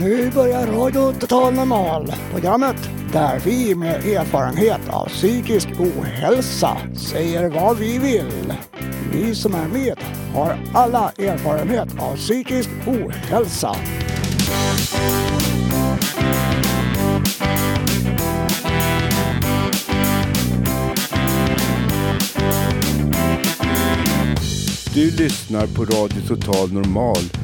Nu börjar Radio Total Normal, programmet där vi med erfarenhet av psykisk ohälsa säger vad vi vill. Vi som är med har alla erfarenhet av psykisk ohälsa. Du lyssnar på Radio Total Normal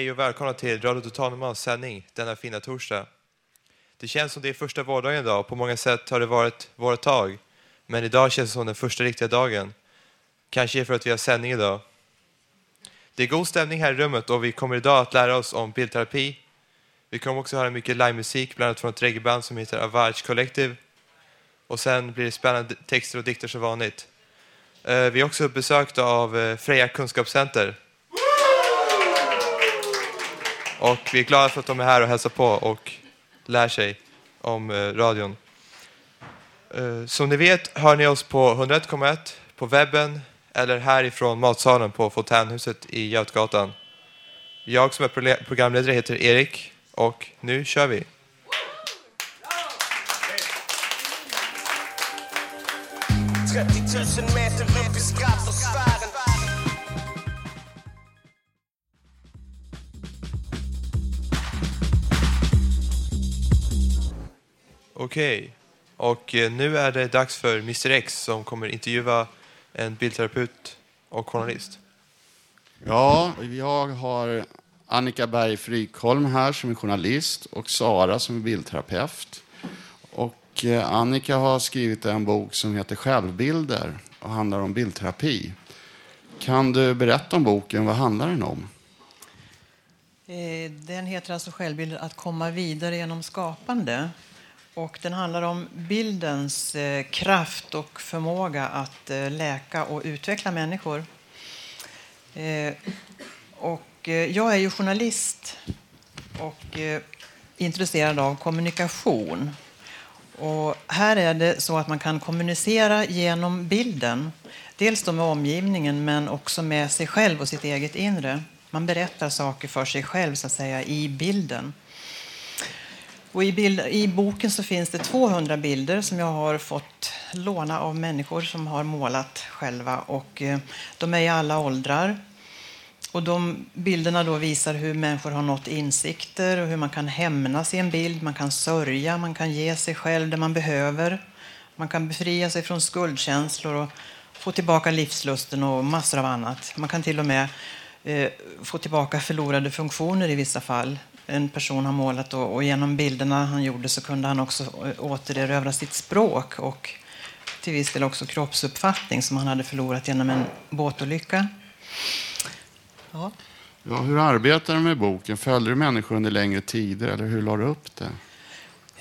Hej och välkomna till Radio Totalnormals sändning denna fina torsdag. Det känns som det är första vardagen idag på många sätt har det varit vårt tag. Men idag känns det som den första riktiga dagen. Kanske för att vi har sändning idag. Det är god stämning här i rummet och vi kommer idag att lära oss om bildterapi. Vi kommer också höra mycket livemusik, bland annat från ett reggaeband som heter Avarge Collective. Och sen blir det spännande texter och dikter som vanligt. Eh, vi är också besökta av eh, Freja kunskapscenter och vi är glada för att de är här och hälsar på och lär sig om eh, radion. Eh, som ni vet hör ni oss på 101,1 på webben eller härifrån matsalen på Fontänhuset i Götgatan. Jag som är programledare heter Erik och nu kör vi. Okej, och eh, nu är det dags för Mr X som kommer intervjua en bildterapeut och journalist. Ja, jag har Annika Berg Frykholm här som är journalist och Sara som är bildterapeut. Och eh, Annika har skrivit en bok som heter Självbilder och handlar om bildterapi. Kan du berätta om boken? Vad handlar den om? Eh, Den heter alltså Självbilder att komma vidare genom skapande. Och den handlar om bildens eh, kraft och förmåga att eh, läka och utveckla människor. Eh, Och eh, jag är ju journalist och eh, intresserad av kommunikation. Och här är det så att man kan kommunicera genom bilden. Dels då med omgivningen men också med sig själv och sitt eget inre. Man berättar saker för sig själv så att säga i bilden. Och i, bild, I boken så finns det 200 bilder som jag har fått låna av människor som har målat själva. Och, eh, de är i alla åldrar. Och de bilderna då visar hur människor har nått insikter och hur man kan hämnas i en bild, man kan sörja, man kan ge sig själv det man behöver. Man kan befria sig från skuldkänslor och få tillbaka livslusten och massor av annat. Man kan till och med eh, få tillbaka förlorade funktioner i vissa fall. En person har målat och, och genom bilderna han gjorde så kunde han också eh, återerövra sitt språk och till viss del också kroppsuppfattning som han hade förlorat genom en båtolycka. Ja. Ja, hur arbetar du med boken? Följde du människor under längre tider eller hur la du upp det?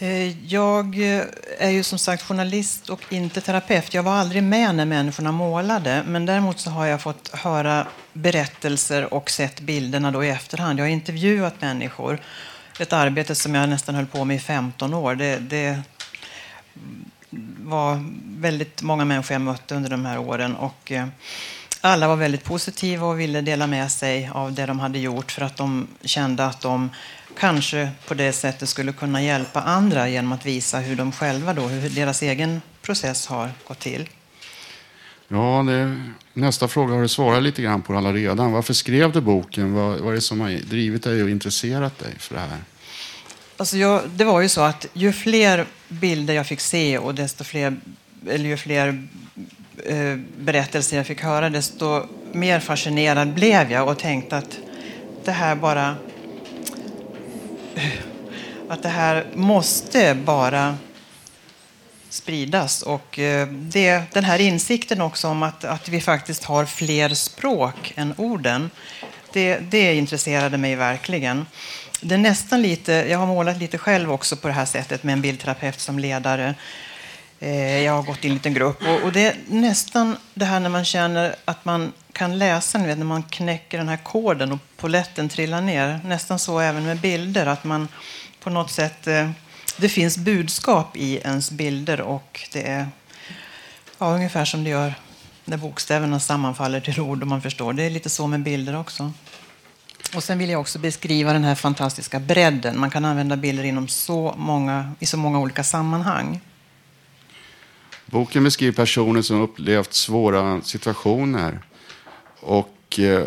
Eh, jag eh, är ju som sagt journalist och inte terapeut. Jag var aldrig med när människorna målade, men däremot så har jag fått höra berättelser och sett bilderna då i efterhand. Jag har intervjuat människor. Ett arbete som jag nästan höll på med i 15 år. Det, det var väldigt många människor jag mötte under de här åren. Och eh, alla var väldigt positiva och ville dela med sig av det de hade gjort för att de kände att de kanske på det sättet skulle kunna hjälpa andra genom att visa hur de själva då, hur deras egen process har gått till. Ja, det, nästa fråga har du svarat lite grann på alla redan. Varför skrev du boken? Vad, vad är det som har drivit dig och intresserat dig för det här? Alltså jag, det var ju så att ju fler bilder jag fick se och desto fler, eller ju fler eh, berättelser jag fick höra, desto mer fascinerad blev jag och tänkte att det här bara... Att det här måste bara spridas. Och eh, det, den här insikten också om att, att vi faktiskt har fler språk än orden, det, det intresserade mig verkligen. Det är nästan lite, jag har målat lite själv också på det här sättet med en bildterapeut som ledare. Eh, jag har gått i en liten grupp och, och det är nästan det här när man känner att man kan läsa, vet, när man knäcker den här koden och poletten trillar ner. Nästan så även med bilder, att man på något sätt... Eh, det finns budskap i ens bilder och det är ja, ungefär som det gör när bokstäverna sammanfaller till ord och man förstår. Det är lite så med bilder också. Och sen vill jag också beskriva den här fantastiska bredden. Man kan använda bilder inom så många, i så många olika sammanhang. Boken beskriver personer som upplevt svåra situationer och eh,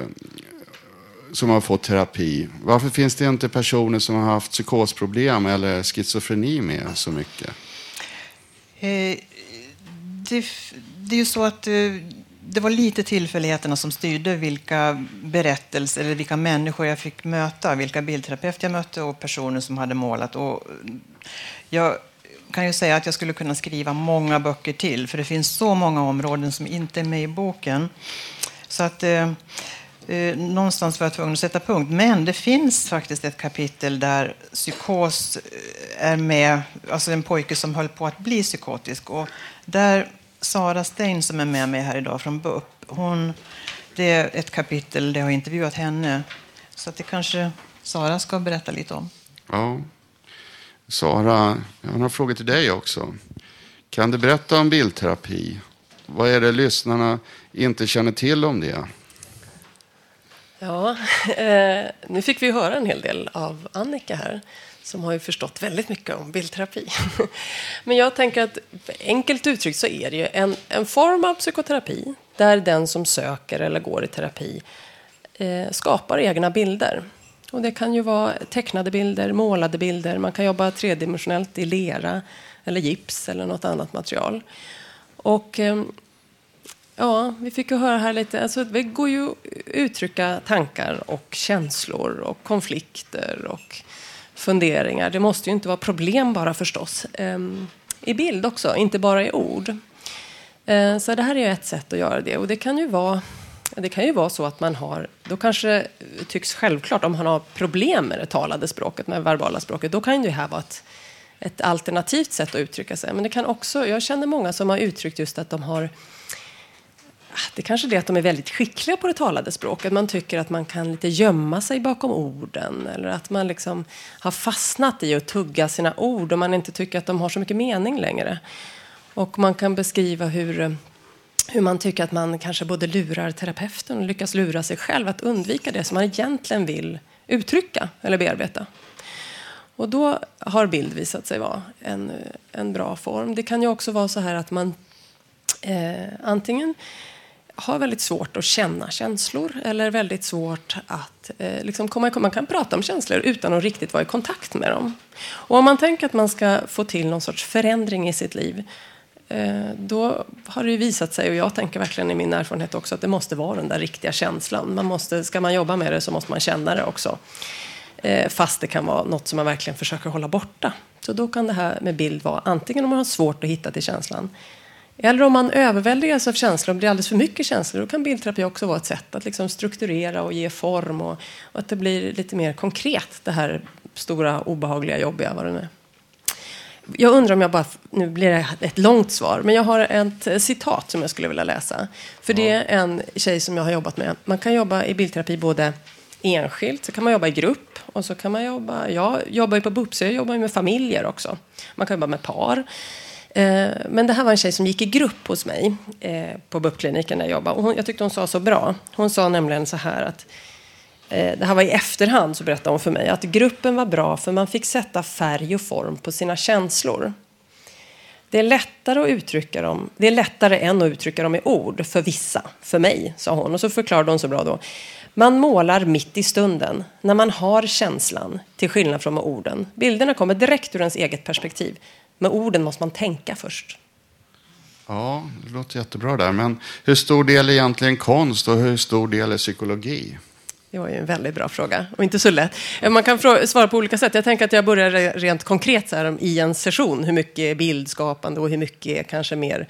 som har fått terapi. Varför finns det inte personer som har haft psykosproblem eller schizofreni med så mycket? Eh, det, det, är ju så att eh, det var lite tillfälligheterna som styrde vilka berättelser eller vilka människor jag fick möta, vilka bildterapeuter jag mötte och personer som hade målat. Och eh, jag kan ju säga att jag skulle kunna skriva många böcker till, för det finns så många områden som inte är med i boken. Så att eh, eh, någonstans var jag tvungen att sätta punkt. Men det finns faktiskt ett kapitel där psykos eh, är med, alltså en pojke som höll på att bli psykotisk. Och där Sara Stein som är med mig här idag från BUP, hon, det är ett kapitel där jag har intervjuat henne. Så att det kanske Sara ska berätta lite om. Ja. Sara, jag har några frågor till dig också. Kan du berätta om bildterapi? Vad är det lyssnarna inte känner till om det? Ja, eh, nu fick vi höra en hel del av Annika här som har ju förstått väldigt mycket om bildterapi. Men jag tänker att enkelt uttryckt så är det ju en, en form av psykoterapi där den som söker eller går i terapi eh, skapar egna bilder. Och det kan ju vara tecknade bilder, målade bilder, man kan jobba tredimensionellt i lera eller gips eller något annat material. Och ehm, ja, vi fick ju höra här lite, alltså det går ju att uttrycka tankar och känslor och konflikter och funderingar. Det måste ju inte vara problem bara förstås. Ehm, I bild också, inte bara i ord. Eh, så det här är ett sätt att göra det. Och det kan ju vara det kan ju vara så att man har, då kanske tycks självklart om man har problem med det talade språket, med det verbala språket, då kan det här vara ett, ett alternativt sätt att uttrycka sig. Men det kan också, jag känner många som har uttryckt just att de har ah, det kanske är det att de är väldigt skickliga på det talade språket. Man tycker att man kan lite gömma sig bakom orden. Eller att man liksom har fastnat i att tugga sina ord och man inte tycker att de har så mycket mening längre. Och man kan beskriva hur, hur man tycker att man kanske både lurar terapeuten och lyckas lura sig själv att undvika det som man egentligen vill uttrycka eller bearbeta. Och då har bild visat sig vara en, en bra form. Det kan ju också vara så här att man eh, antingen har väldigt svårt att känna känslor eller väldigt svårt att eh, liksom komma Man kan prata om känslor utan att riktigt vara i kontakt med dem. Och om man tänker att man ska få till någon sorts förändring i sitt liv Eh, då har det visat sig, och jag tänker verkligen i min erfarenhet också, att det måste vara den där riktiga känslan. Man måste, ska man jobba med det så måste man känna det också. Eh, fast det kan vara något som man verkligen försöker hålla borta. Så då kan det här med bild vara antingen om man har svårt att hitta till känslan eller om man överväldigas av känslor och blir alldeles för mycket känslor, då kan bildterapi också vara ett sätt att liksom strukturera och ge form och, och, att det blir lite mer konkret, det här stora, obehagliga, jobbiga, vad det nu är. Jag undrar om jag bara, nu blir det ett långt svar, men jag har ett citat som jag skulle vilja läsa. För det är en tjej som jag har jobbat med. Man kan jobba i bildterapi både enskilt, så kan man jobba i grupp och så kan man jobba, jag jobbar ju på BUP, så jag jobbar med familjer också. Man kan jobba med par. Eh, men det här var en tjej som gick i grupp hos mig eh, på BUP-kliniken där jag jobbade. Och hon, jag tyckte hon sa så bra. Hon sa nämligen så här att eh, Eh, det här var i efterhand så berättade hon för mig att gruppen var bra för man fick sätta färg och form på sina känslor. Det är lättare att uttrycka dem. Det är lättare än att uttrycka dem i ord för vissa, för mig, sa hon. Och så förklarade hon så bra då. Man målar mitt i stunden, när man har känslan, till skillnad från med orden. Bilderna kommer direkt ur ens eget perspektiv. Med orden måste man tänka först. Ja, det låter jättebra där. Men hur stor del är egentligen konst och hur stor del är psykologi? Det var ju en väldigt bra fråga och inte så lätt. Eh, Man kan svara på olika sätt. Jag tänker att jag börjar re- rent konkret så här, i en session. Hur mycket är bildskapande och hur mycket är kanske mer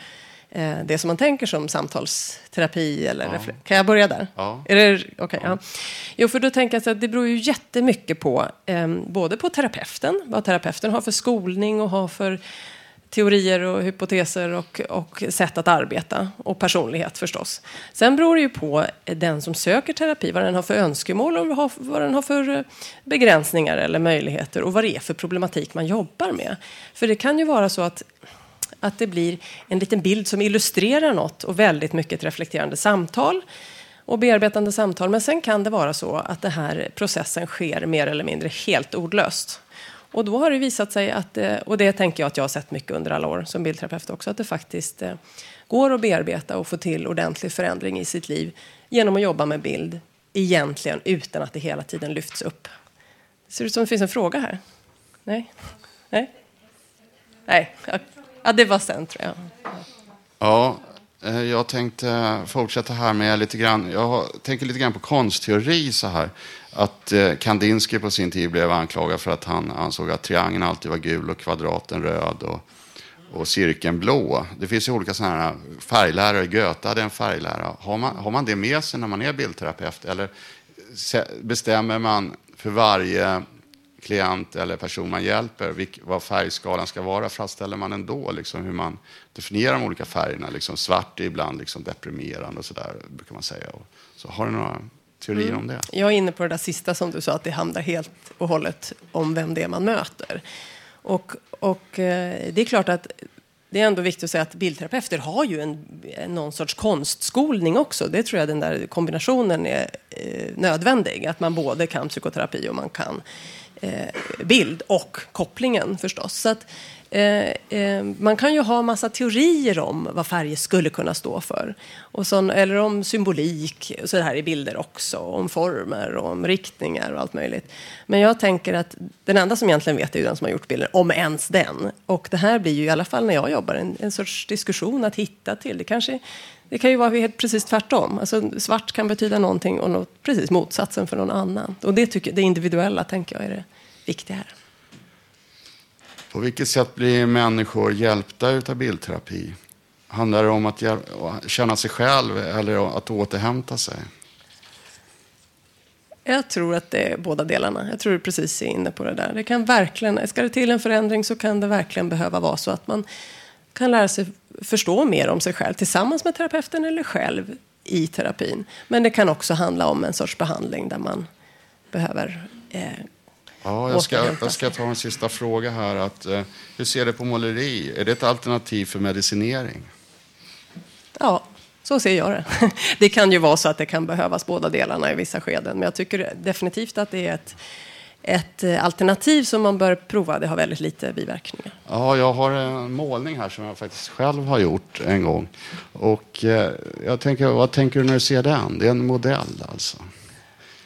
eh, det som man tänker som samtalsterapi? Eller refle- Kan jag börja där? Ja. Är det, okay, ja. Jo, för då tänker jag så att det beror ju jättemycket på, eh, både på terapeuten, vad terapeuten har för skolning och har för teorier och hypoteser och, och sätt att arbeta. Och personlighet förstås. Sen beror det ju på den som söker terapi, vad den har för önskemål och vad, den har för eh, begränsningar eller möjligheter och vad det är för problematik man jobbar med. För det kan ju vara så att att det blir en liten bild som illustrerar något och väldigt mycket ett reflekterande samtal och bearbetande samtal. Men sen kan det vara så att den här processen sker mer eller mindre helt ordlöst. Och då har det visat sig att, eh, och det tänker jag att jag har sett mycket under alla år som bildterapeut också, att det faktiskt eh, går att bearbeta och få till ordentlig förändring i sitt liv genom att jobba med bild, egentligen utan att det hela tiden lyfts upp. Det ser ut som det finns en fråga här. Nej? Nej? Nej, ja, det var sen tror jag. Ja, eh, jag tänkte fortsätta här med lite grann. Jag tänker lite grann på konstteori så här. Att eh, Kandinsky på sin tid blev anklagad för att han ansåg att triangeln alltid var gul och kvadraten röd och, och cirkeln blå. Det finns ju olika sådana här färglärare. Goethe hade en färglärare. Har man, har man det med sig när man är bildterapeut? Eller se- bestämmer man för varje klient eller person man hjälper vilk, vad färgskalan ska vara? Fastställer man ändå liksom, hur man definierar de olika färgerna? Liksom, svart är ibland liksom deprimerande och sådär, brukar man säga. Och, så har du några teorier om det? Jag är inne på det där sista som du sa, att det handlar helt och hållet om vem det är man möter. Och, och eh, det är klart att det är ändå viktigt att säga att bildterapeuter har ju en, någon sorts konstskolning också. Det tror jag den där kombinationen är eh, nödvändig. Att man både kan psykoterapi och man kan Eh, bild och kopplingen förstås. Så att, eh, eh, man kan ju ha massa teorier om vad färger skulle kunna stå för. Och sån, eller om symbolik, så här i bilder också, om former och om riktningar och allt möjligt. Men jag tänker att den enda som egentligen vet är ju den som har gjort bilden, om ens den. Och det här blir ju i alla fall när jag jobbar en, en sorts diskussion att hitta till. Det, kanske, det kan ju vara helt precis tvärtom. Alltså, svart kan betyda någonting och något precis motsatsen för någon annan. Och det, tycker, det individuella tänker jag är det viktiga här. På vilket sätt blir människor hjälpta utav bildterapi? Handlar det om att känna sig själv eller att återhämta sig? Jag tror att det är båda delarna. Jag tror du precis är inne på det där. Det kan verkligen, ska det till en förändring så kan det verkligen behöva vara så att man kan lära sig förstå mer om sig själv tillsammans med terapeuten eller själv i terapin. Men det kan också handla om en sorts behandling där man behöver eh, Ja, jag ska, jag ska ta en sista fråga här. Att, eh, hur ser du på måleri? Är det ett alternativ för medicinering? Ja, så ser jag det. Det kan ju vara så att det kan behövas båda delarna i vissa skeden. Men jag tycker definitivt att det är ett, ett eh, alternativ som man bör prova. Det har väldigt lite biverkningar. Ja, jag har en målning här som jag faktiskt själv har gjort en gång. Och eh, jag tänker, vad tänker du när du ser den? Det är en modell alltså.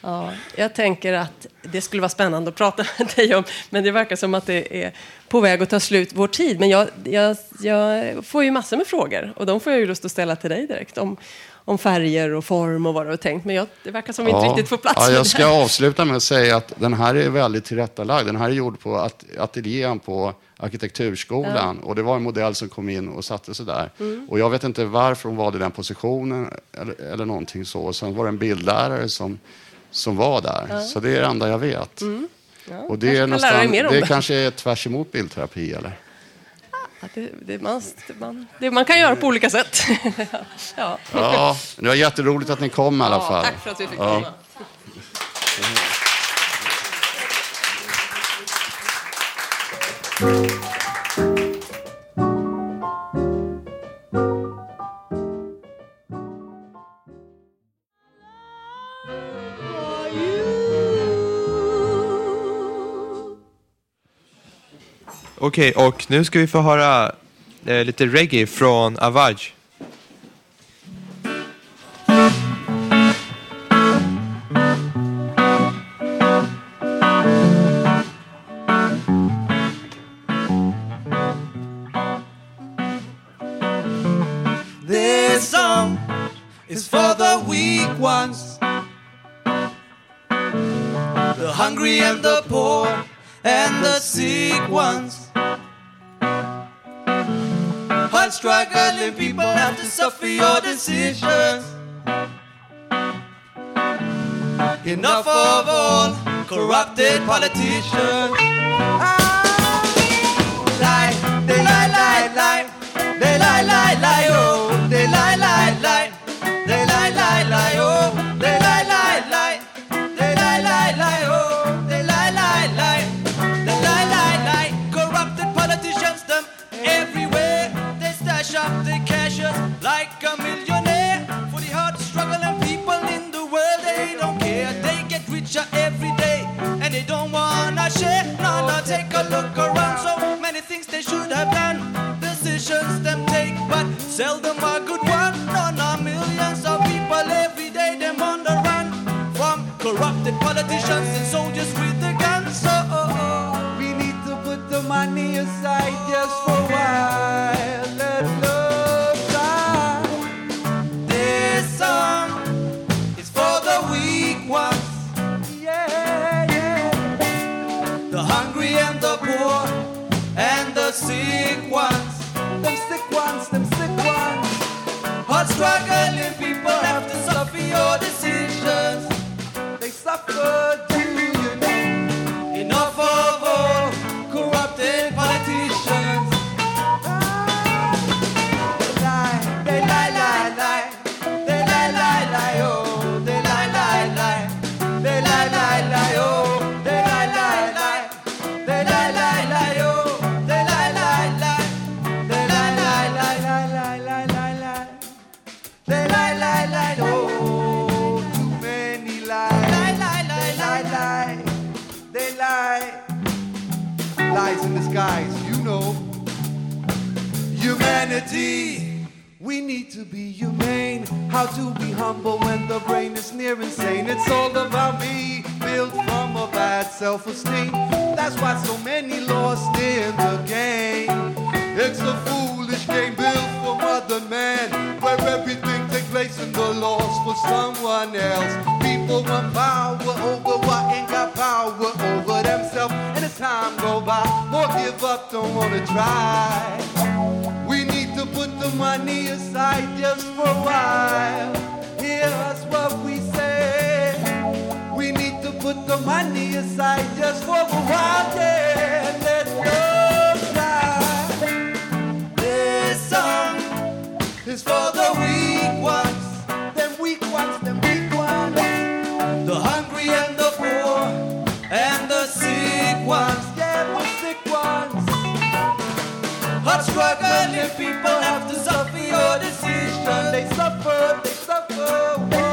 Ja, jag tänker att det skulle vara spännande att prata med dig om, men det verkar som att det är på väg att ta slut vår tid. Men jag, jag, jag får ju massor med frågor och de får jag ju lust att ställa till dig direkt om, om färger och form och vad du har tänkt. Men jag, det verkar som vi inte riktigt får plats ja, Jag ska avsluta med att säga att den här är väldigt tillrättalagd. Den här är gjord på at ateljén på arkitekturskolan. Och det var en modell som kom in och satte sig där. Mm. Och jag vet inte varför hon valde den positionen eller, eller någonting så. Och sen var det en bildlärare som, som var där. Så det är det enda jag vet. Ja, Och det, kanske är nästan, det. kanske är tvärs emot bildterapi eller? Ja, Det, det, man, man, det man kan göra på olika sätt. ja. Ja, det var jätteroligt att ni kom i alla Ja, fall. tack för att vi fick Ja. komma. Okej, och nu ska vi få höra eh, lite reggae från Avaj. corrupted politicians. Ah, lie, they lie, lie, lie, they lie, lie, lie, oh, they lie, lie, lie. and the sick ones. Yeah, the sick ones. Hot struggling people have to suffer your decision. They suffer, they suffer.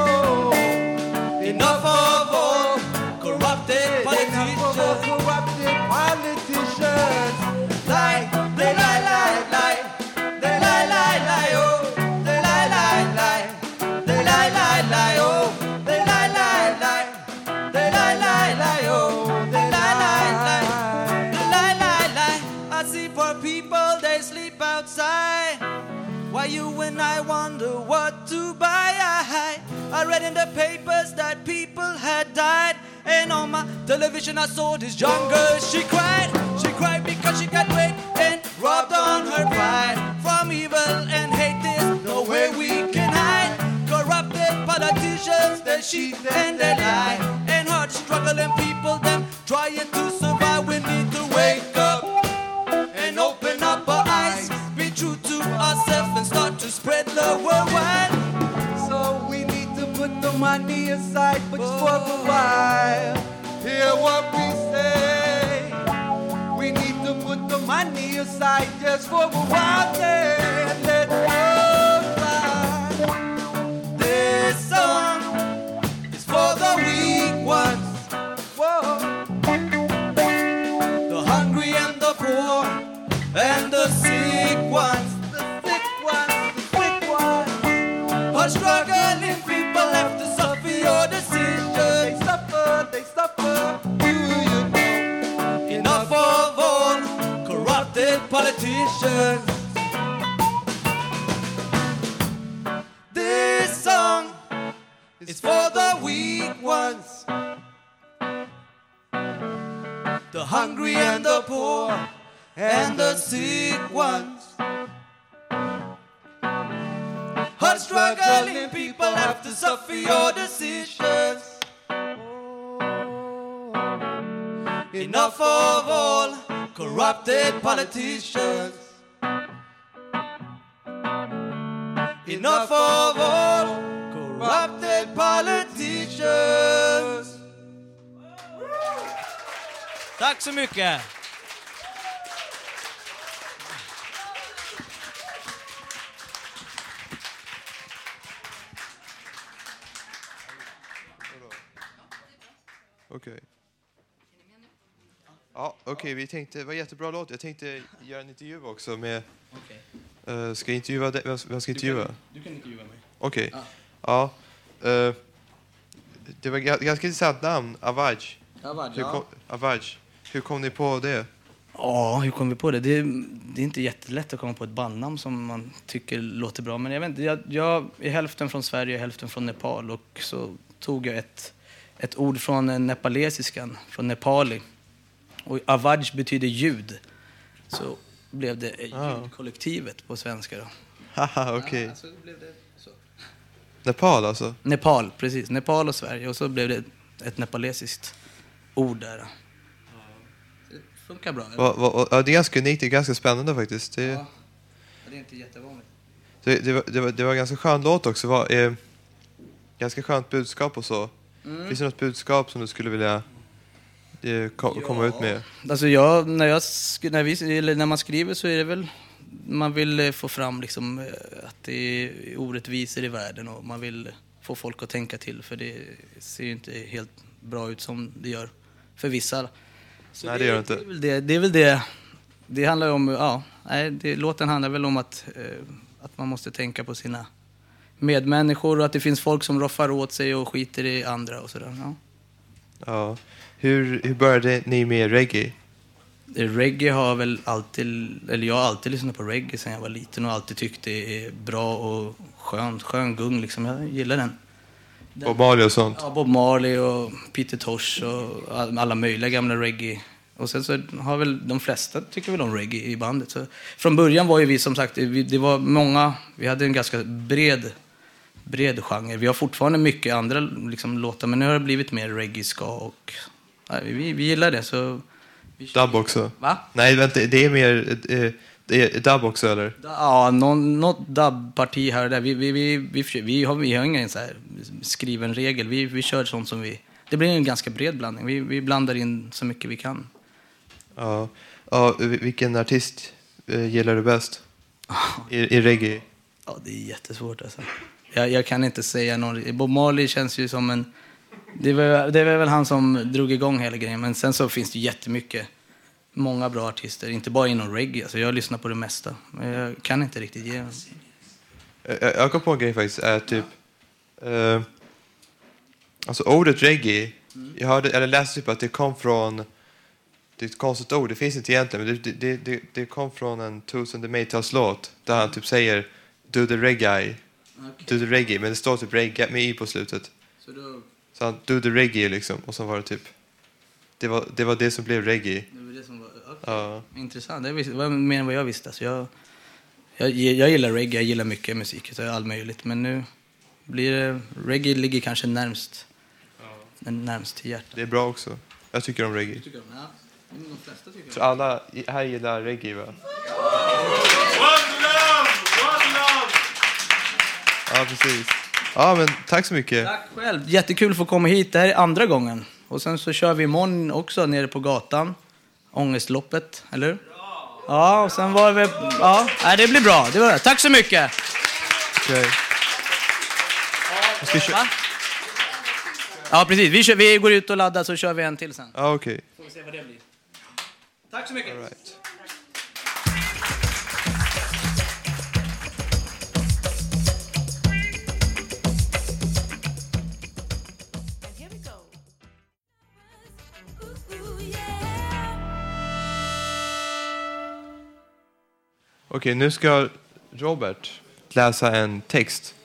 I read in the papers that people had died, and on my television I saw this young girl. She cried, she cried because she got raped and robbed on her pride from evil and hate. There's no way we can hide. Corrupted politicians, that she and they lie, and hard struggling people them trying to survive. find me a sight, but just for a while. Hear what we say. We need to put the money aside just for a while. Yeah. Let love fly. This song is for the weak one. This song is for the weak ones, the hungry and the poor, and the sick ones. Hard struggling people have to suffer your decisions. Oh, enough of all corrupted politicians. Enough of all corrupted politicians. Tack så mycket! Okej. Ja, okej, vi tänkte, det var jättebra låt. Jag tänkte göra en intervju också med... Eh, ska jag intervjua dig? Vem ska jag intervjua? Du kan intervjua mig. Okej. Ja. eh, det var ga- ganska intressant namn, Avaj. Avaj, Hur ja. kom, Avaj. Hur kom ni på det? Ja, hur kom vi på det? det? Det är inte jättelätt att komma på ett bandnamn som man tycker låter bra. Men jag vet inte, jag, jag är hälften från Sverige och hälften från Nepal och så tog jag ett, ett ord från nepalesiskan, från nepali. Och avaj betyder ljud. Så blev det eh, Ah. ljudkollektivet på svenska då. Haha, okej. så blev det så. Nepal alltså? Nepal, precis. Nepal och Sverige. Och så blev det ett nepalesiskt ord där. det funkar bra. Va, va, ja, det är ganska unikt, det är ganska spännande faktiskt. Det, Ja. Det är inte jättevanligt. det, det, var, det, var, det var en ganska skön låt också. Var, eh, ganska skönt budskap och så. Mm. Finns det något budskap som du skulle vilja eh, ko, komma ut med? Alltså jag, när, jag, när, vi, när man skriver så är det väl, man vill eh, få fram liksom eh, att det är orättvisor i världen och man vill få folk att tänka till för det ser ju inte helt bra ut som det gör för vissa. Så Nej, det gör det inte. Det är väl det, det, är väl det, det handlar om, ja, nej, det, låten handlar väl om att, att man måste tänka på sina medmänniskor och att det finns folk som roffar åt sig och skiter i andra och sådär. Ja. Ja. Hur, hur började ni med reggae? Reggae har väl alltid, eller jag har alltid lyssnat på reggae sedan jag var liten och alltid tyckt det är bra och skönt, skön gung liksom. Jag gillar den. Bob Marley och sånt? Ja, Bob Marley och Peter Tosh och all- alla möjliga gamla reggae. Och sen så har väl de flesta tycker väl om reggae i bandet. Så från början var ju vi som sagt, vi, det var många, vi hade en ganska bred, bred genre. Vi har fortfarande mycket andra liksom, låtar men nu har det blivit mer reggae, ska och ja, vi, vi gillar det. Så Dub också? Va? Nej, vänta, det är mer eh, det är dub också eller? Ja, någon, något dubbparti här och där. Vi, vi, vi, vi, vi, har, vi har ingen så här skriven regel. Vi, vi kör sånt som vi... Det blir en ganska bred blandning. Vi, vi blandar in så mycket vi kan. Ja. ja vil- vilken artist eh, gillar du bäst? I, I reggae? Ja, det är jättesvårt alltså. Jag, jag kan inte säga någon... Bob Marley känns ju som en... Det var, det var väl han som drog igång hela grejen. Men sen så finns det jättemycket, många bra artister. Inte bara inom reggae. Alltså jag lyssnar på det mesta. Men jag kan inte riktigt ge... Jag, jag kom på en grej faktiskt. Är typ, eh, alltså ordet reggae. Jag hörde, eller läste typ att det kom från... Det är ett konstigt ord, det finns inte egentligen. Men det, det, det, det kom från en Tusen the Maytals-låt. Där han typ säger Do the reggae. Do the reggae. Men det står typ reggae med i på slutet. Så då, Så han do the reggae liksom. Och så var det typ... Det var det, var det som blev reggae. det var det som var... okej. Ja. Intressant. Det var mer än vad jag visste. Alltså jag, jag, jag gillar reggae, jag gillar mycket musik, så all möjligt. Men nu blir det... Reggae ligger kanske närmst, närmst till hjärtat. Det är bra också. Jag tycker om reggae. Tycker de? Ja, de flesta tycker Så alla här gillar reggae va? Ja, precis. Ja, men tack så mycket. Tack själv. Jättekul att få komma hit. Det här är andra gången. Och sen så kör vi imorgon också nere på gatan. Ångestloppet, eller hur? Ja, och sen var vi... Ja, nej, det blir bra. Det var det. Tack så mycket. Okej. Ska köra... Ja, precis. Vi, kör, vi går ut och laddar så kör vi en till sen. Ja, okej. Får vi se vad det blir. Tack så mycket. Okej, nu ska Robert läsa en text.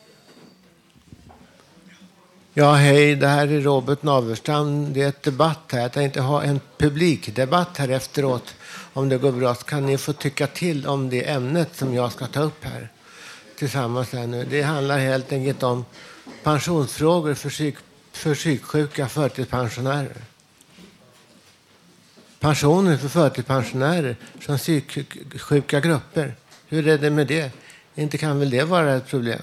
Ja, hej, det här är Robert Naverstam. Det är ett debatt här. Jag tänkte ha en publikdebatt här efteråt. Om det går bra så kan ni få tycka till om det ämnet som jag ska ta upp här tillsammans här nu. Det handlar helt enkelt om pensionsfrågor för, psyk, för psyksjuka förtidspensionärer. Pensioner för förtidspensionärer som psyksjuka grupper. Hur är det med det? Inte kan väl det vara ett problem?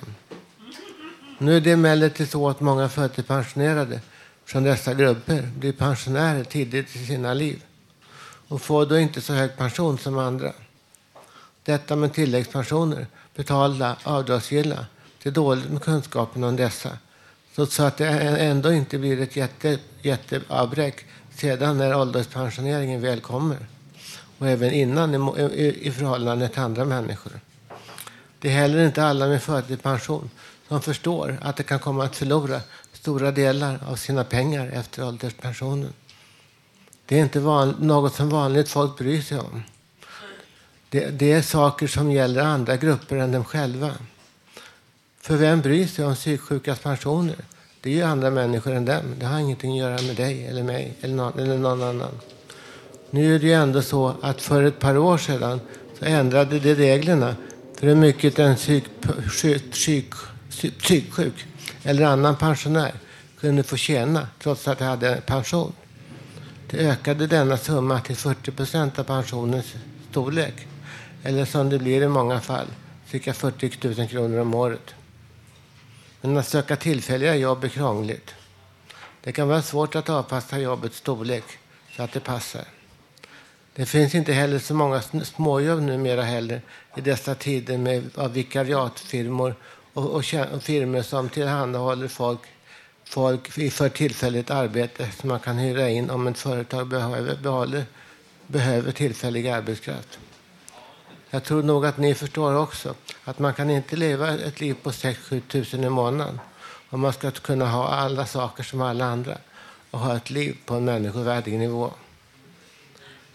Nu är det emellertid så att många förtidspensionerade från dessa grupper blir pensionärer tidigt i sina liv och får då inte så hög pension som andra. Detta med tilläggspensioner, betalda, avdragsgilla. Det är dåligt med kunskapen om dessa. Så att det ändå inte blir ett jätte, jätteavbräck sedan när ålderspensioneringen väl kommer. Och även innan i, i, i förhållande till andra människor. Det är heller inte alla med förtidspension som förstår att de kan komma att förlora stora delar av sina pengar efter ålderspensionen. Det är inte van, något som vanligt folk bryr sig om. Det, det, är saker som gäller andra grupper än dem själva. För vem bryr sig om psyksjukas pensioner? Det är ju andra människor än dem. Det har ingenting att göra med dig eller mig eller någon, eller någon annan. Nu är det ju ändå så att för ett par år sedan så ändrade de reglerna för hur mycket en psyk, psyk, psyksjuk eller annan pensionär kunde få tjäna trots att de hade pension. Det ökade denna summa till 40 procent av pensionens storlek. Eller som det blir i många fall, cirka 40 000 kronor om året. Men att söka tillfälliga jobb är krångligt. Det kan vara svårt att avpassa jobbets storlek så att det passar. Det finns inte heller så många småjobb numera heller i dessa tider med av vikariatfirmor och, och, och firmor som tillhandahåller folk, folk för tillfälligt arbete som man kan hyra in om ett företag behöver, behåller, behöver tillfällig arbetskraft. Jag tror nog att ni förstår också att man kan inte leva ett liv på 6-7 tusen i månaden om man ska kunna ha alla saker som alla andra och ha ett liv på en människovärdig nivå.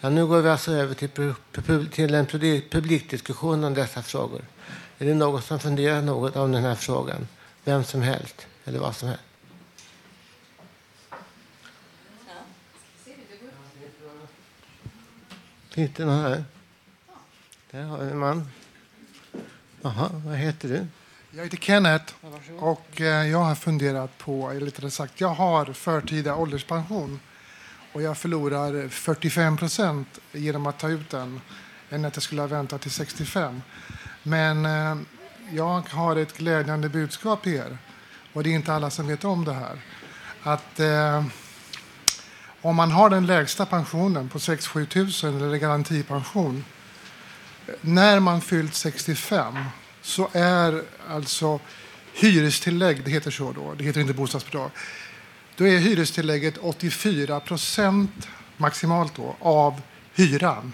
Ja, nu går vi alltså över till, till en publikdiskussion om dessa frågor. Är det någon som funderar något om den här frågan? Vem som helst, eller vad som helst. Finns det någon här? Där har vi en man. Jaha, vad heter du? Jag heter Kenneth och eh, jag har funderat på, eller rättare sagt, jag har förtida ålderspension och jag förlorar 45 procent genom att ta ut den än att jag skulle ha väntat till 65. Men eh, jag har ett glädjande budskap till er och det är inte alla som vet om det här. Att eh, om man har den lägsta pensionen på 6-7 tusen eller garantipension när man fyllt 65 så är alltså hyrestillägg, det heter så då, det heter inte bostadsbidrag, då är hyrestillägget 84 procent maximalt då, av hyran.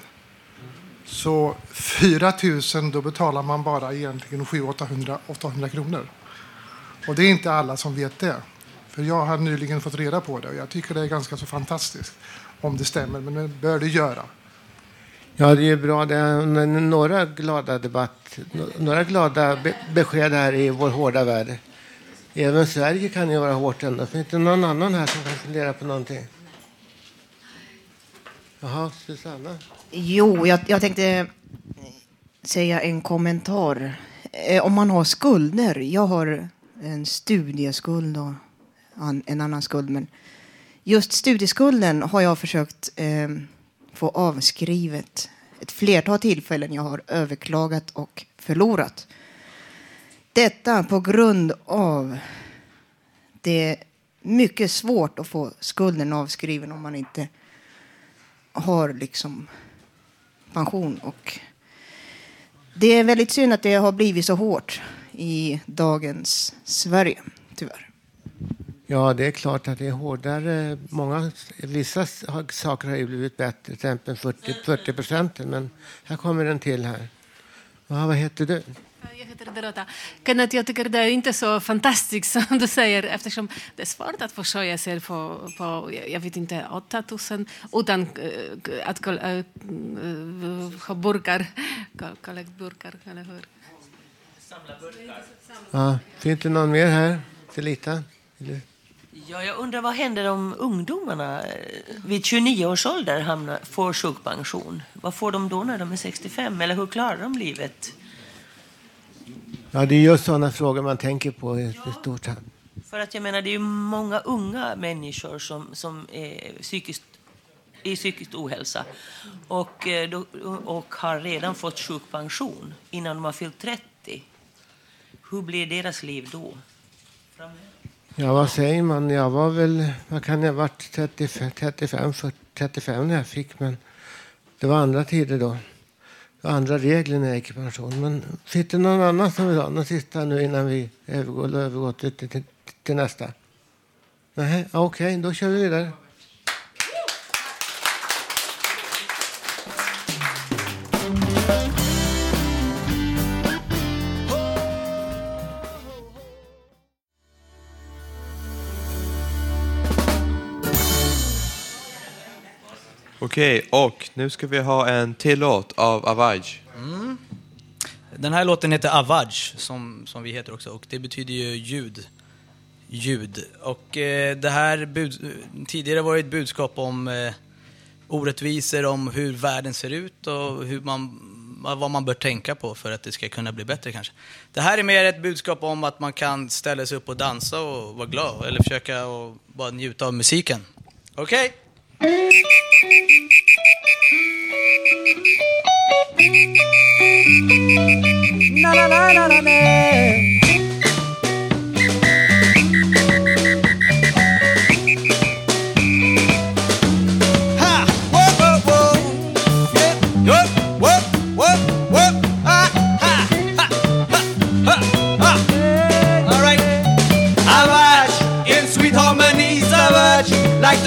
Så 4 000, då betalar man bara egentligen 700-800 kronor. Och det är inte alla som vet det. För jag har nyligen fått reda på det och jag tycker det är ganska så fantastiskt om det stämmer, men det bör det göra. Ja, det är bra. Det är några glada debatt, några glada besked här i vår hårda värld. Även Sverige kan ju vara hårt ändå. Finns det någon annan här som kan fundera på någonting? Jaha, Susanna? Jo, jag, jag tänkte säga en kommentar. Eh, om man har skulder. Jag har en studieskuld och en annan skuld. Men just studieskulden har jag försökt eh, få avskrivet ett flertal tillfällen. Jag har överklagat och förlorat. Detta på grund av det är mycket svårt att få skulden avskriven om man inte har liksom pension. Och det är väldigt synd att det har blivit så hårt i dagens Sverige, tyvärr. Ja, det är klart att det är hårdare. Många, vissa saker har ju blivit bättre, till exempel 40, 40 procent. Men här kommer en till här. Ja, vad heter du? Jag heter Dorota. Kenneth, jag tycker det är inte så fantastiskt som du säger eftersom det är svårt att försörja sig på, på jag vet inte, 8000 utan äh, att äh, ha burkar, kollektburkar, eller hur? Samla burkar. Ja, finns det någon mer här? Felita? Eller? Ja, jag undrar vad händer om ungdomarna eh, vid 29 års ålder hamnar, får sjukpension? Vad får de då när de är 65? Eller hur klarar de livet? Ja, det är just sådana frågor man tänker på i i stort. För att jag menar, det är ju många unga människor som, som är psykiskt i psykisk ohälsa och, eh, och har redan fått sjukpension innan de har fyllt 30. Hur blir deras liv då? Ja, vad säger man? Jag var väl, vad kan jag ha varit, 35, 35, 40, 35 när jag fick, men det var andra tider då. Det var andra regler när jag gick i pension. Men finns det någon annan som vill ha något sista nu innan vi övergår, övergår till, till, till, nästa? Nej, okej, okay, då kör vi vidare. Okej, och nu ska vi ha en till låt av Avaj. Mm. Den här låten heter Avaj, som, som vi heter också, och det betyder ju ljud. Ljud. Och eh, det här bud, tidigare var det ett budskap om eh, orättvisor, om hur världen ser ut och hur man, vad man bör tänka på för att det ska kunna bli bättre kanske. Det här är mer ett budskap om att man kan ställa sig upp och dansa och vara glad, eller försöka och bara njuta av musiken. Okej? Okay. Na na na na na.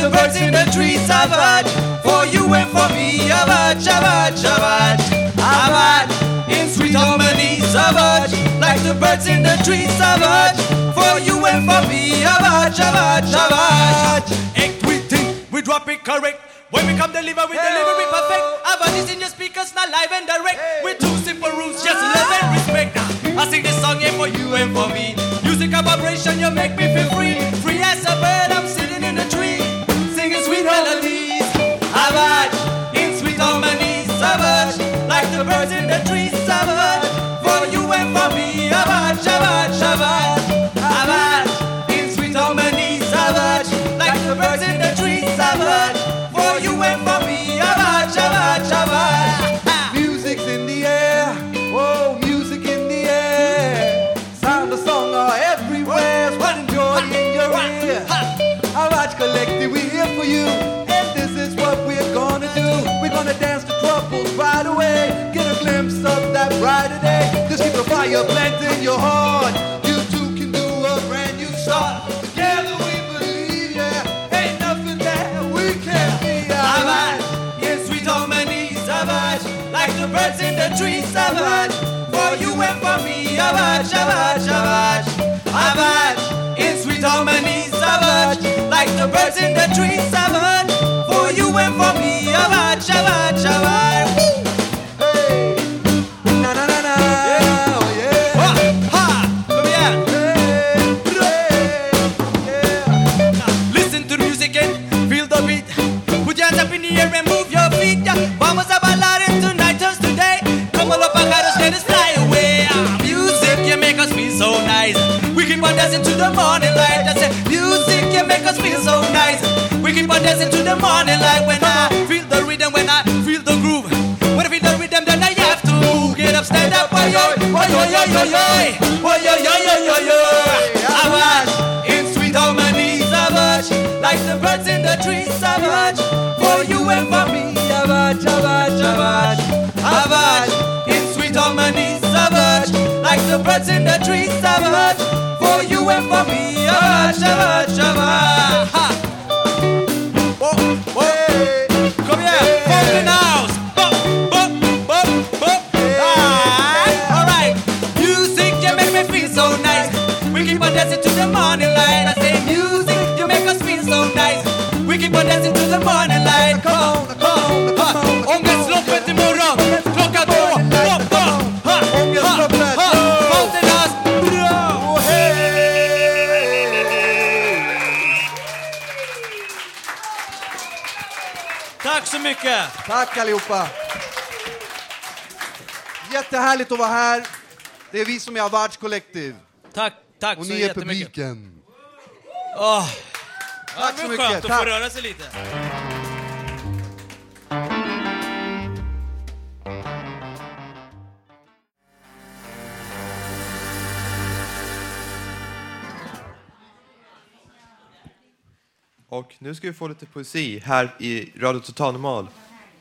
The birds in the trees, savage, for you and for me, savage, savage, savage, savage, in sweet harmony, savage, like the birds in the trees, savage, for you and for me, savage, savage, savage. Equity, we think, we drop it correct. When we come deliver, we deliver it perfect. Our is in your speakers, not live and direct. With two simple rules, just love and respect. Now, I sing this song here for you and for me. Music and vibration, you make me feel free. In savage. For you and for me, in sweet harmony, savage, like the birds in the trees, savage. For you and for me, savage, savage, savage. dancing to the morning light. I said, music can make us feel so nice. We keep on dancing to the morning light when I feel the rhythm, when I feel the groove. When I feel the rhythm, then I have to. Get up, stand up, boy, yo, boy, yo, yo, yo, yo, boy, yo, yo, yo, yo, yo. I watch in sweet harmony, watch like the birds in the trees, I watch For you and for me, I watch, I watch, I watch. I watch In sweet harmony, watch like the birds in the trees, savage ha. Mycket! Tack allihopa! Jättehärligt att vara här. Det är vi som är Avards Collective. Tack, tack Och så ni är publiken. Åh. Tack det så var mycket, skönt att få röra sig lite. Och nu ska vi få lite poesi här i Radio Total Normal.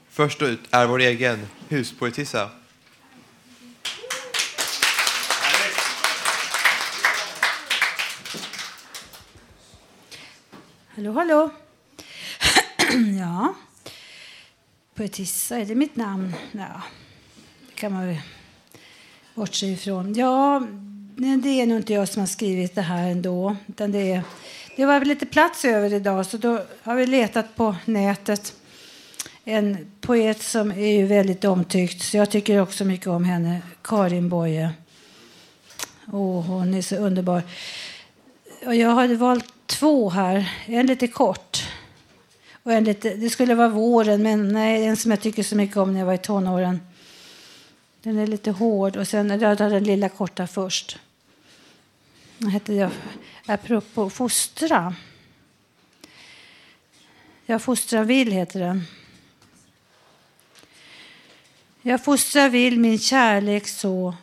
Först ut är vår egen huspoetissa. Hallå, hallå. ja. Poetissa, är det mitt namn? Ja, det kan man väl bortse ifrån. Ja, det är nog inte jag som har skrivit det här ändå. Utan det, är, det var lite plats över idag, så då har vi letat på nätet. En poet som är ju väldigt omtyckt, så jag tycker också mycket om henne. Karin Boye. Oh, hon är så underbar. Och jag hade valt två här. En lite kort. Och en lite, det skulle vara våren, men nej, en som jag tycker så mycket om när jag var i tonåren. Den är lite hård. Och sen jag tar den lilla korta först. Den hette jag, apropå fostra. Jag fostrar vill heter den. Jag fostrar vill min kärlek så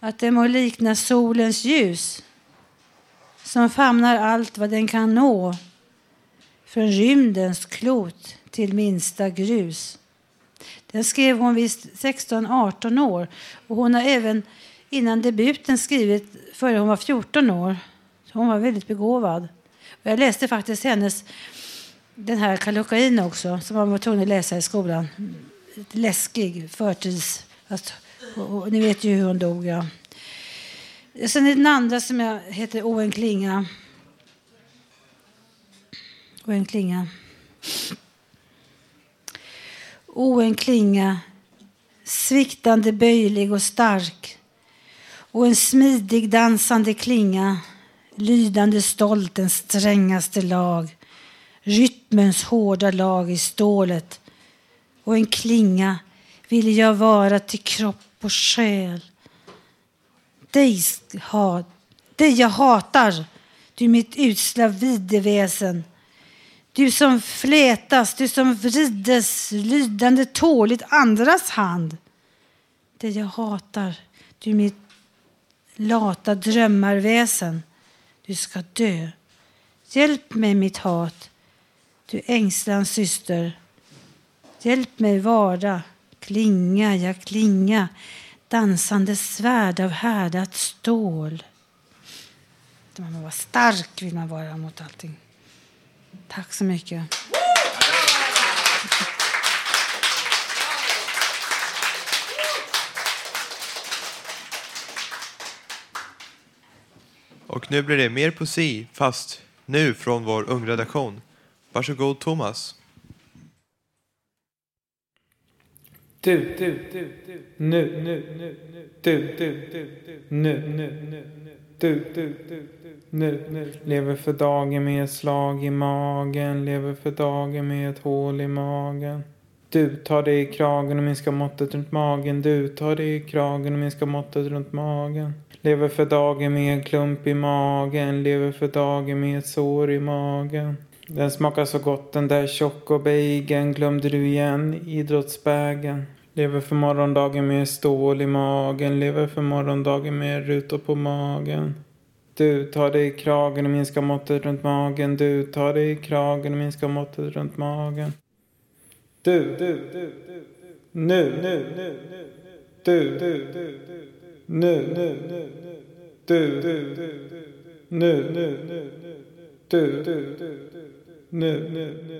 att det må likna solens ljus som famnar allt vad den kan nå från rymdens klot till minsta grus. Den skrev hon vid 16-18 år och hon har även innan debuten skrivit före hon var 14 år. Så hon var väldigt begåvad. Och jag läste faktiskt hennes den här Kallocain också som man var tvungen att läsa i skolan. Läskig förtids... Alltså, och, och, ni vet ju hur hon dog. Ja. Sen är den andra som jag heter Owen Klinga. Owen Klinga. Owen Klinga, sviktande böjlig och stark och en smidig dansande klinga, lydande stolt den strängaste lag, rytmens hårda lag i stålet och en klinga ville jag vara till kropp och själ dig, ha, dig jag hatar, du mitt usla videväsen. Du som flätas, du som vrides lydande tåligt andras hand. Det jag hatar, du mitt lata drömmarväsen. Du ska dö. Hjälp mig mitt hat, du ängslans syster. Hjälp mig vara, klinga, ja klinga dansande svärd av härdat stål. Man vill vara stark vill man vara mot allting. Tack så mycket. Och nu blir det mer poesi, fast nu från vår ungredaktion. Varsågod Thomas. Du, du, du, du, nu, nu, nu, nu, du, du, du, du, nu, nu, nu, nu, du, du, du, du, nu, nu. Lever för dagen med ett slag i magen, lever för dagen med ett hål i magen. Du tar dig i kragen och minskar måttet runt magen, du tar dig i kragen och minskar måttet runt magen. Lever för dagen med en klump i magen, lever för dagen med ett sår i magen. Den smakar så gott den där chocobageln glömde du igen idrottsbägen. Lever för morgondagen med stål i magen, lever för morgondagen med rutor på magen. Du tar dig i kragen och minskar måttet runt magen, du tar dig i kragen och minskar måttet runt magen. Du, du, du, nu, nu, nu, du, du, du, nu, nu, nu, du, du, du, nu, nu, nu, du, du, du, nu, nu, nu,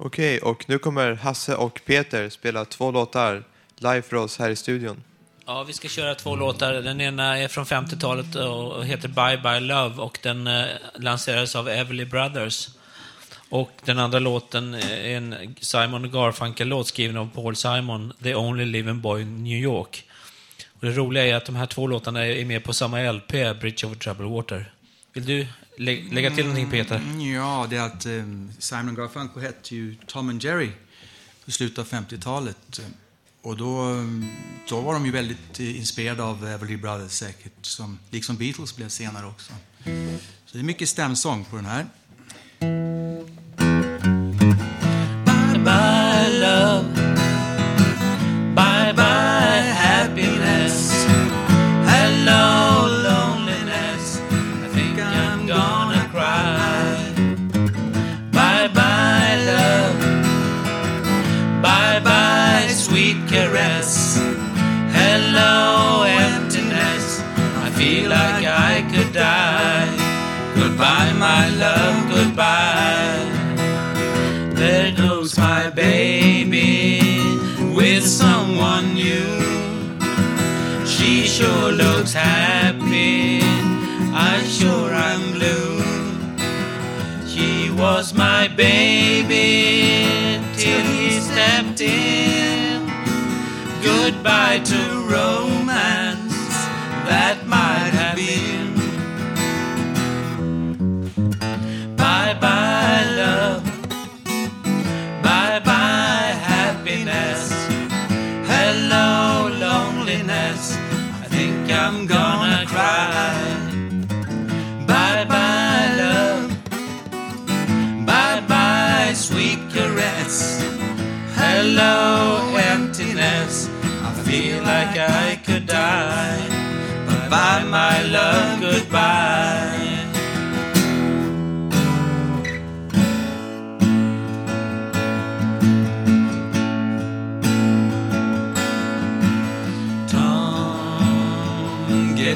Okej, och nu kommer Hasse och Peter spela två låtar live för oss här i studion. Ja, vi ska köra två låtar. Den ena är från 50-talet och heter Bye Bye Love och den eh, lanserades av Everly Brothers. Och den andra låten är en Simon Garfunkel-låt skriven av Paul Simon, The Only Living Boy in New York. Och det roliga är att de här två låtarna är med på samma LP, Bridge over Troubled Water. Vill du lä lägga till någonting Peter? Mm, ja, det är att eh, Simon Garfunkel hette ju Tom and Jerry i slutet av 50-talet. Och då, då var de ju väldigt eh, inspirerade av Everly Brothers säkert, som, liksom Beatles blev senare också. Så det är mycket stämsång på den här. Sure looks happy. I'm sure I'm blue. She was my baby till he stepped in. Goodbye to romance that might gonna. Bye bye love. Bye bye sweet caress. Hello emptiness. I feel like I could die. Bye bye my love, goodbye.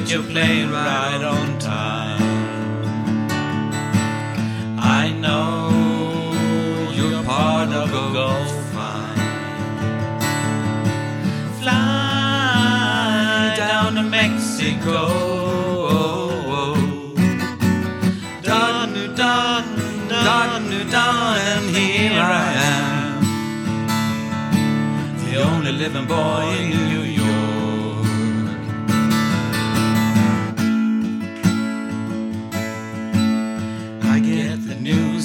Get your plane right on time. I know you're part of a Gulf mine. Fly down to Mexico. And here I am. The only living boy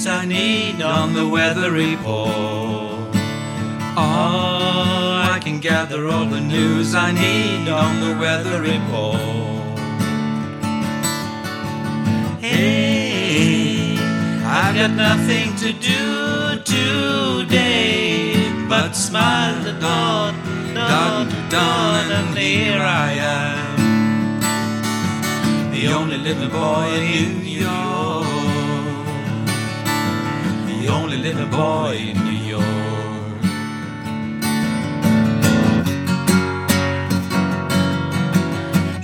I need on the weather report. Oh, I can gather all the news I need on the weather report. Hey, I've got nothing to do today but smile the dawn, dawn dawn, and here I am the only living boy in New York. Only living boy in New York.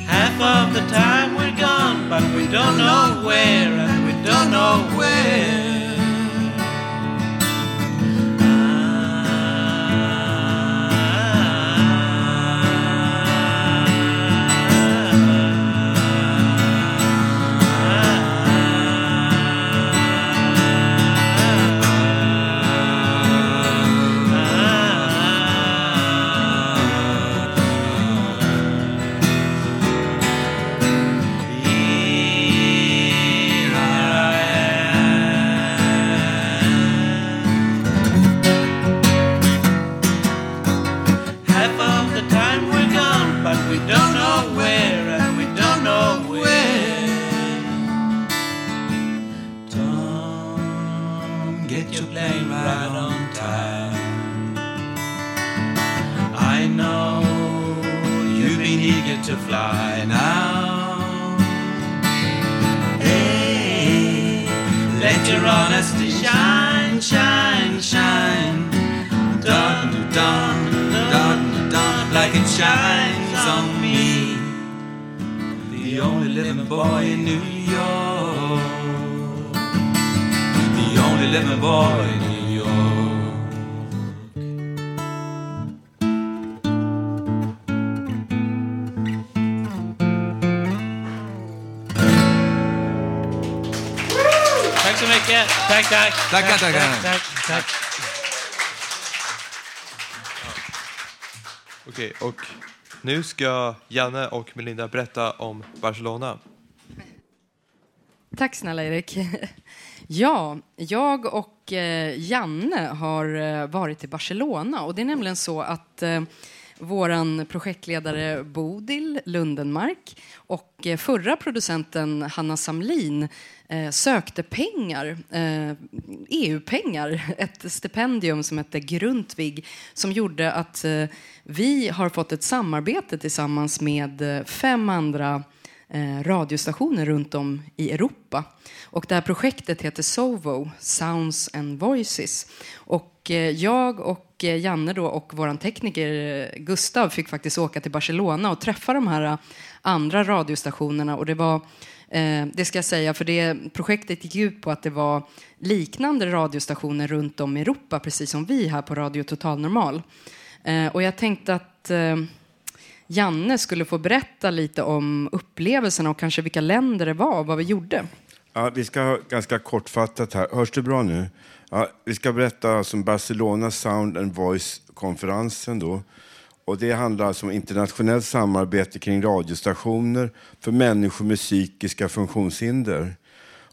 Half of the time we're gone, but we don't know where, and we don't know where. Tackar, tackar. Tack, tack. Okej, och nu ska Janne och Melinda berätta om Barcelona. Tack snälla Erik. Ja, jag och eh, Janne har eh, varit i Barcelona och det är nämligen så att eh, våran projektledare Bodil Lundenmark och förra producenten Hanna Samlin eh, sökte pengar, eh, EU-pengar, ett stipendium som hette Grundtvig som gjorde att eh, vi har fått ett samarbete tillsammans med eh, fem andra eh, radiostationer runt om i Europa. Och det här projektet heter SOVO, Sounds and Voices. Och eh, jag och eh, Janne då och vår tekniker eh, Gustav fick faktiskt åka till Barcelona och träffa de här andra radiostationerna. Och det var, det ska jag säga, för det projektet gick ut på att det var liknande radiostationer runt om i Europa, precis som vi här på Radio Total Normal. Och jag tänkte att Janne skulle få berätta lite om upplevelserna och kanske vilka länder det var och vad vi gjorde. Ja, vi ska ha ganska kortfattat här. Hörs det bra nu? Ja, vi ska berätta om Barcelona Sound and Voice-konferensen. Då. Och det handlar alltså om internationellt samarbete kring radiostationer för människor med psykiska funktionshinder.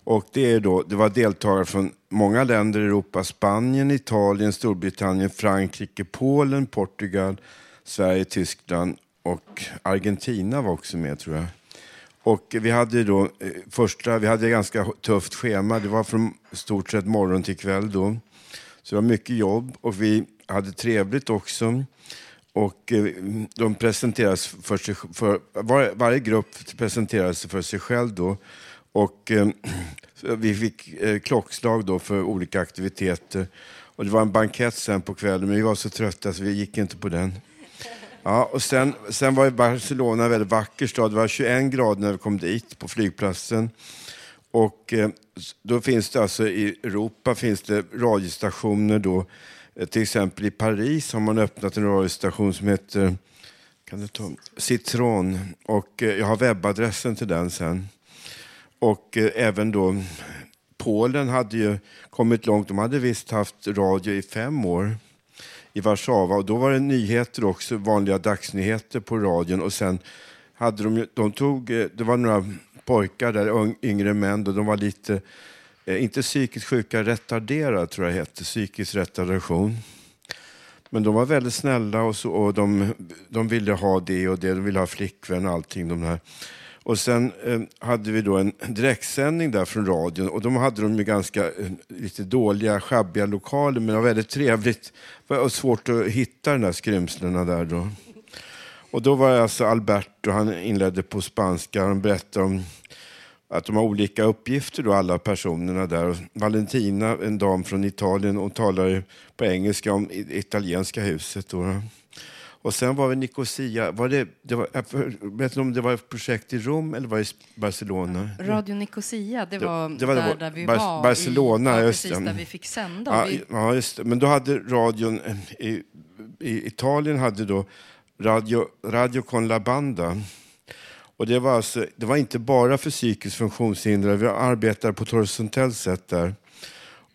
Och det, är då, det var deltagare från många länder i Europa. Spanien, Italien, Storbritannien, Frankrike, Polen, Portugal, Sverige, Tyskland och Argentina var också med tror jag. Och vi hade då eh, första, vi hade ett ganska tufft schema. Det var från stort sett morgon till kväll då. Så det var mycket jobb och vi hade trevligt också. Och eh, de presenteras för sig, för, var, varje grupp presenterades för sig själv då. Och eh, vi fick eh, klockslag då för olika aktiviteter. Och det var en bankett sen på kvällen, men vi var så trötta så vi gick inte på den. Ja, och sen, sen var Barcelona en väldigt vacker stad. Det var 21 grader när vi kom dit på flygplatsen. Och eh, då finns det alltså i Europa finns det radiostationer då. Eh, Till exempel i Paris har man öppnat en radiostation som heter kan du ta, Citron. Och eh, jag har webbadressen till den sen. Och eh, även då Polen hade ju kommit långt. De hade visst haft radio i fem år i Warszawa. Och då var det nyheter också, vanliga dagsnyheter på radion. Och sen hade de, de tog, eh, det var några pojkar där, yngre män, och de var lite, eh, inte psykiskt sjuka, retarderade tror jag det hette, psykisk retardation. Men de var väldigt snälla och, så, och de, de ville ha det och det, de ville ha flickvän och allting. De här. Och sen eh, hade vi då en direktsändning där från radion och de hade de ju ganska eh, lite dåliga, schabbiga lokaler men det var väldigt trevligt. Det var svårt att hitta de där skrymslena där då. Och då var det alltså Alberto, han inledde på spanska, han berättade om att de har olika uppgifter då, alla personerna där. Och Valentina, en dam från Italien, hon talar ju på engelska om italienska huset. Då. Och sen var vi Nicosia, var det, det var, jag vet inte om det var ett projekt i Rom eller var det i Barcelona? Radio Nicosia, det var, det det där, var där vi Bar- var. Barcelona, i, just där vi fick sända. Ja, vi, ja, just det. Men då hade radion eh, i, i Italien hade då Radio, Radio con la banda. Och det var, alltså, det var inte bara för psykiskt funktionshindrade. Vi arbetar på ett horisontellt sätt där.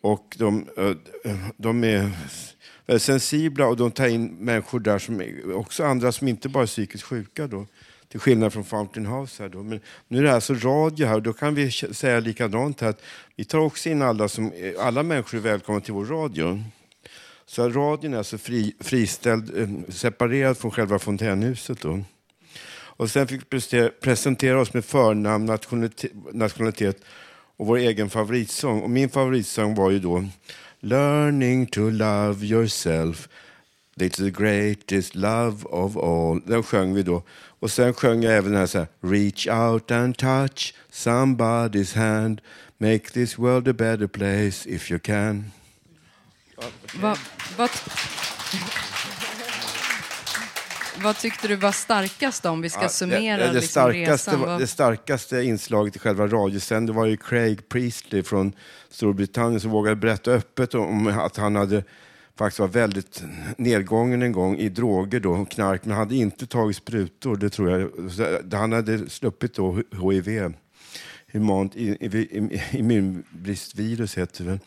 Och de, eh, de är väldigt sensibla och de tar in människor där som också andra som inte bara är psykiskt sjuka. Då. Till skillnad från Fountain House. Här då. Men nu är det alltså radio här och då kan vi säga likadant här. Att vi tar också in alla, som, eh, alla människor är välkomna till vår radio. Så radion är alltså fri, friställd, eh, separerad från själva fontänhuset. Då. Och sen fick vi presentera oss med förnamn, nationalitet, nationalitet och vår egen favoritsång. Och min favoritsång var ju då Learning to love yourself. It's the greatest love of all. Den sjöng vi då. Och sen sjöng jag även den här, så här Reach out and touch somebody's hand. Make this world a better place if you can. vad, va, vad tyckte du var starkast om vi ska Ja, summera det, det, liksom, starkaste, resan? var- det starkaste inslaget i själva radiosändningen var ju Craig Priestley från Storbritannien som vågade berätta öppet om att han hade faktiskt var väldigt nedgången en gång i droger då, knark, men hade inte tagit sprutor, det tror jag. Så Han hade sluppit då HIV humant immunbristvirus heter det.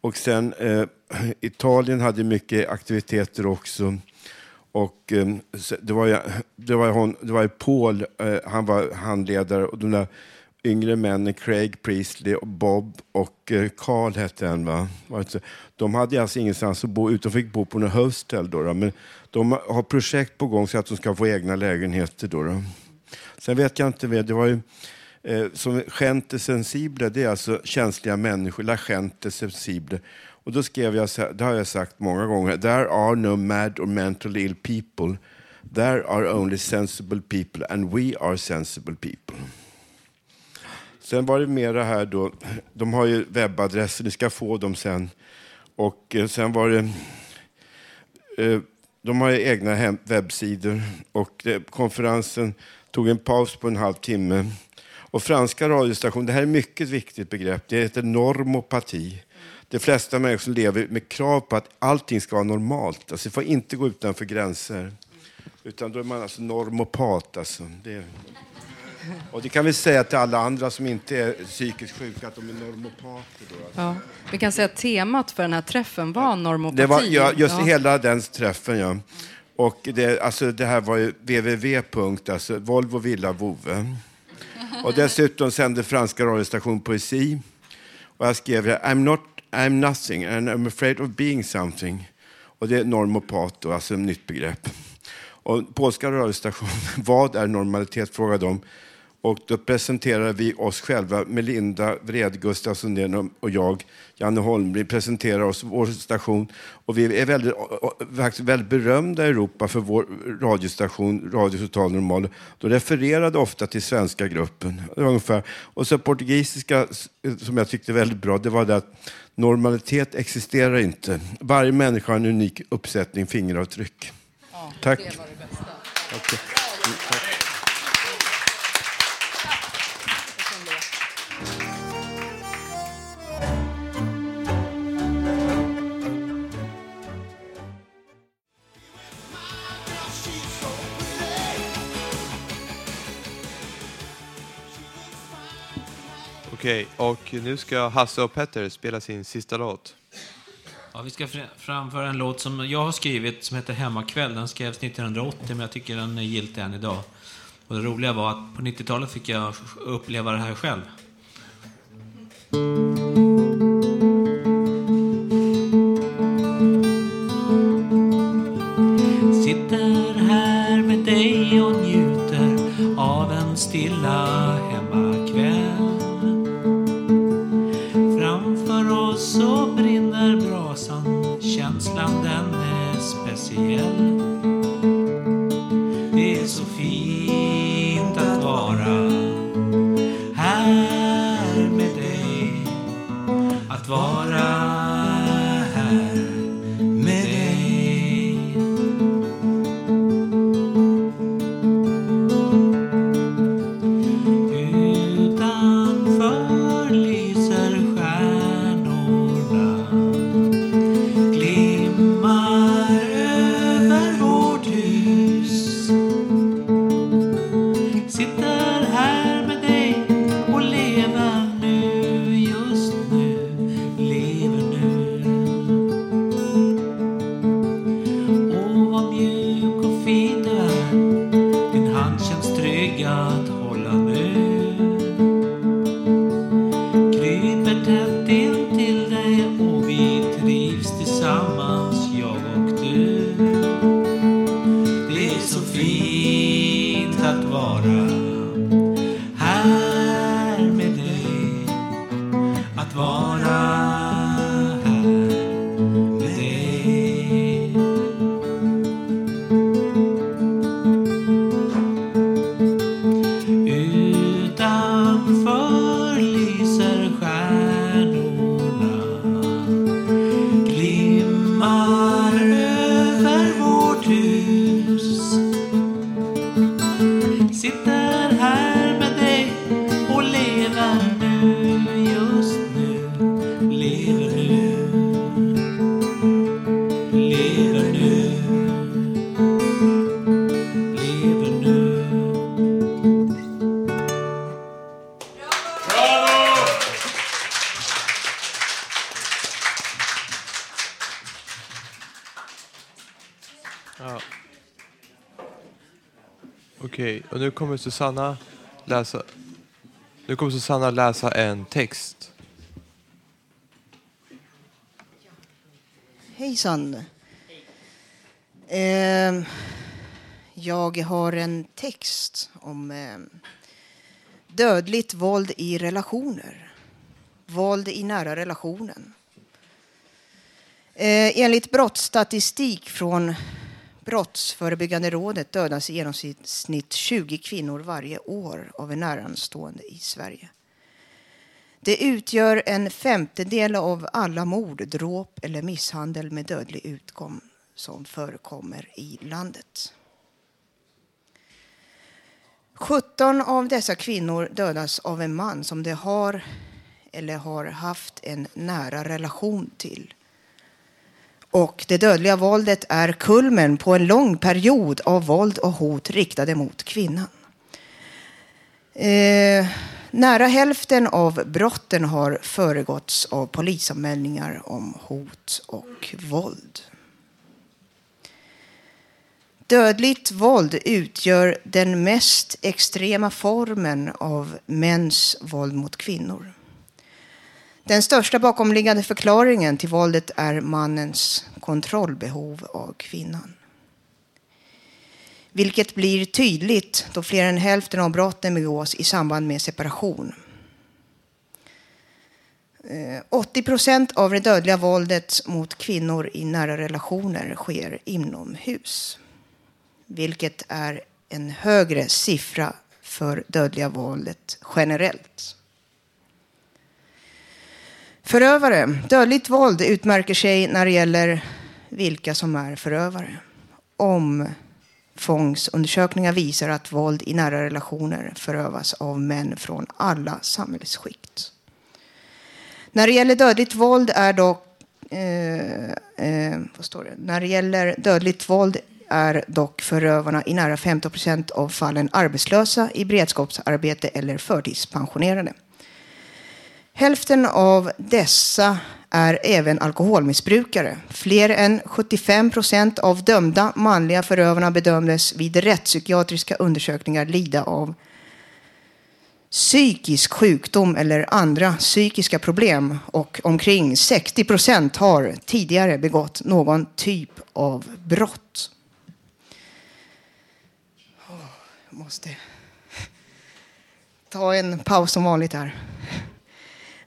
Och sen eh, Italien hade mycket aktiviteter också. Och ehm, det var ju, det var hon, det var ju Paul, eh, han var handledare och de där yngre männen, Craig Priestley och Bob och eh, Carl hette han va? De hade alltså ingenstans att bo, utan fick bo på något hostel då, då. Men de har projekt på gång så att de ska få egna lägenheter då. då. Sen vet jag inte det var ju eh, som gente sensible, det är alltså känsliga människor, la gente sensible. Och då skrev jag, det har jag sagt många gånger, there are no mad or mentally ill people. There are only sensible people and we are sensible people. Sen var det mer det här då, de har ju webbadresser, ni ska få dem sen. Och eh, sen var det, eh, de har ju egna hem, webbsidor och eh, konferensen tog en paus på en halvtimme. Och franska radiostationer, det här är mycket viktigt begrepp, det heter normopati. De flesta människor lever med krav på att allting ska vara normalt, alltså det får inte gå utanför gränser. Utan då är man alltså normopat. Alltså. Det, och det kan vi säga till alla andra som inte är psykiskt sjuka, att de är normopater. Då, alltså. Ja. Vi kan säga att temat för den här träffen var normopati. Det var ja, just Ja. hela den träffen, ja. Och det, alltså, det här var ju www. Alltså, Volvo Villa Vove. Och dessutom sände franska radiostation poesi. Och jag skrev I'm, not, I'm nothing and I'm afraid of being something. Och det är normopat, alltså ett nytt begrepp. Och polska radiostationen, vad är normalitet, frågade de. Och då presenterade vi oss själva, Melinda Vred Gustafsson och jag, Janne Holmberg, presenterar oss, vår station. Och vi är väldigt, faktiskt väldigt berömda i Europa för vår radiostation, Radio Total Normal. De refererade ofta till svenska gruppen. Ungefär. Och så portugisiska, som jag tyckte väldigt bra, det var det att normalitet existerar inte. Varje människa har en unik uppsättning fingeravtryck. Tack. Det var det bästa. Okej. Okej, och nu ska Hasse och Petter spela sin sista låt. Ja, vi ska framföra en låt som jag har skrivit som heter Hemmakväll. Den skrevs 1980 men jag tycker den är giltig än idag. Och det roliga var att på 90-talet fick jag uppleva det här själv. Sitter här med dig och njuter av en stilla speciell. Det Susanna läsa... Nu kommer Susanna läsa en text. Hejsan. Eh, jag har en text om eh, dödligt våld i relationer. Våld i nära relationen. Eh, enligt brottsstatistik från Brottsförebyggande rådet dödas i genomsnitt 20 kvinnor varje år av en närstående i Sverige. Det utgör en femtedel av alla mord, dråp eller misshandel med dödlig utgång som förekommer i landet. 17 av dessa kvinnor dödas av en man som de har eller har haft en nära relation till. Och det dödliga våldet är kulmen på en lång period av våld och hot riktade mot kvinnan. Eh, nära hälften av brotten har föregåtts av polisanmälningar om hot och våld. Dödligt våld utgör den mest extrema formen av mäns våld mot kvinnor. Den största bakomliggande förklaringen till våldet är mannens kontrollbehov av kvinnan. Vilket blir tydligt då fler än hälften av brotten begås i samband med separation. Eh, 80 procent av det dödliga våldet mot kvinnor i nära relationer sker inomhus. Vilket är en högre siffra för dödliga våldet generellt. Förövare. Dödligt våld utmärker sig när det gäller vilka som är förövare. Omfångsundersökningar visar att våld i nära relationer förövas av män från alla samhällsskikt. När det gäller dödligt våld är dock eh, eh, vad står det? När det gäller dödligt våld är dock förövarna i nära 15 procent av fallen arbetslösa, i beredskapsarbete eller förtidspensionerade. Hälften av dessa är även alkoholmissbrukare. Fler än 75 procent av dömda manliga förövarna bedömdes vid rättspsykiatriska undersökningar lida av psykisk sjukdom eller andra psykiska problem och omkring 60 procent har tidigare begått någon typ av brott. Jag måste ta en paus som vanligt här.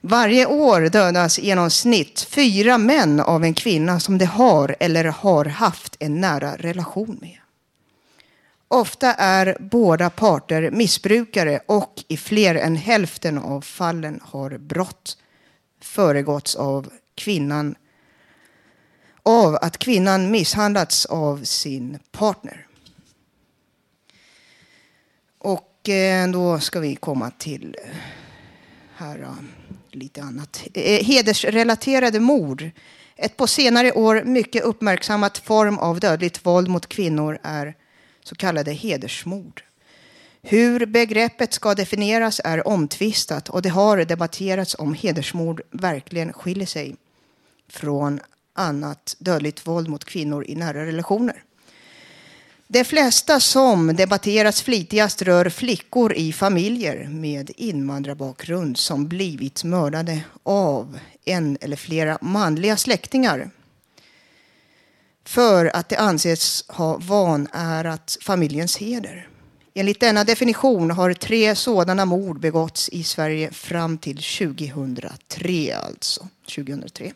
Varje år dödas i genomsnitt fyra män av en kvinna som de har eller har haft en nära relation med. Ofta är båda parter missbrukare och i fler än hälften av fallen har brott föregåtts av kvinnan av att kvinnan misshandlats av sin partner. Och eh, då ska vi komma till här, eh, lite annat. Eh, Hedersrelaterade mord. Ett på senare år mycket uppmärksammat form av dödligt våld mot kvinnor är så kallade hedersmord. Hur begreppet ska definieras är omtvistat och det har debatterats om hedersmord verkligen skiljer sig från annat dödligt våld mot kvinnor i nära relationer. De flesta som debatteras flitigast rör flickor i familjer med invandrarbakgrund som blivit mördade av en eller flera manliga släktingar för att det anses ha vanärat familjens heder. Enligt denna definition har tre sådana mord begåtts i Sverige fram till 2003. Alltså 2003.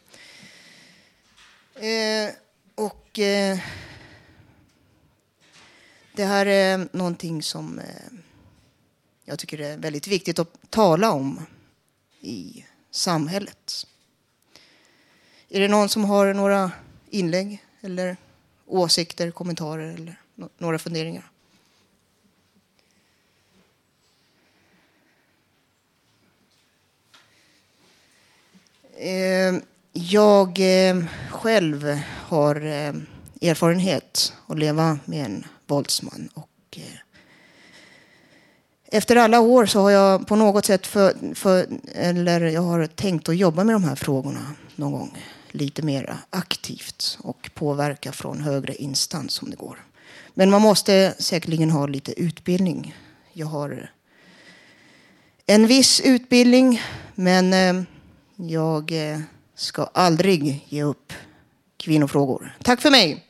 Eh, och eh, det här är någonting som eh, jag tycker är väldigt viktigt att tala om i samhället. Är det någon som har några inlägg eller åsikter, kommentarer eller några funderingar? Eh, jag eh, själv har erfarenhet att leva med en våldsman. Och, eh, efter alla år så har jag på något sätt för, för, eller jag har tänkt att jobba med de här frågorna någon gång lite mer aktivt och påverka från högre instans om det går. Men man måste säkerligen ha lite utbildning. Jag har en viss utbildning, men eh, jag eh, ska aldrig ge upp kvinnofrågor. Tack för mig!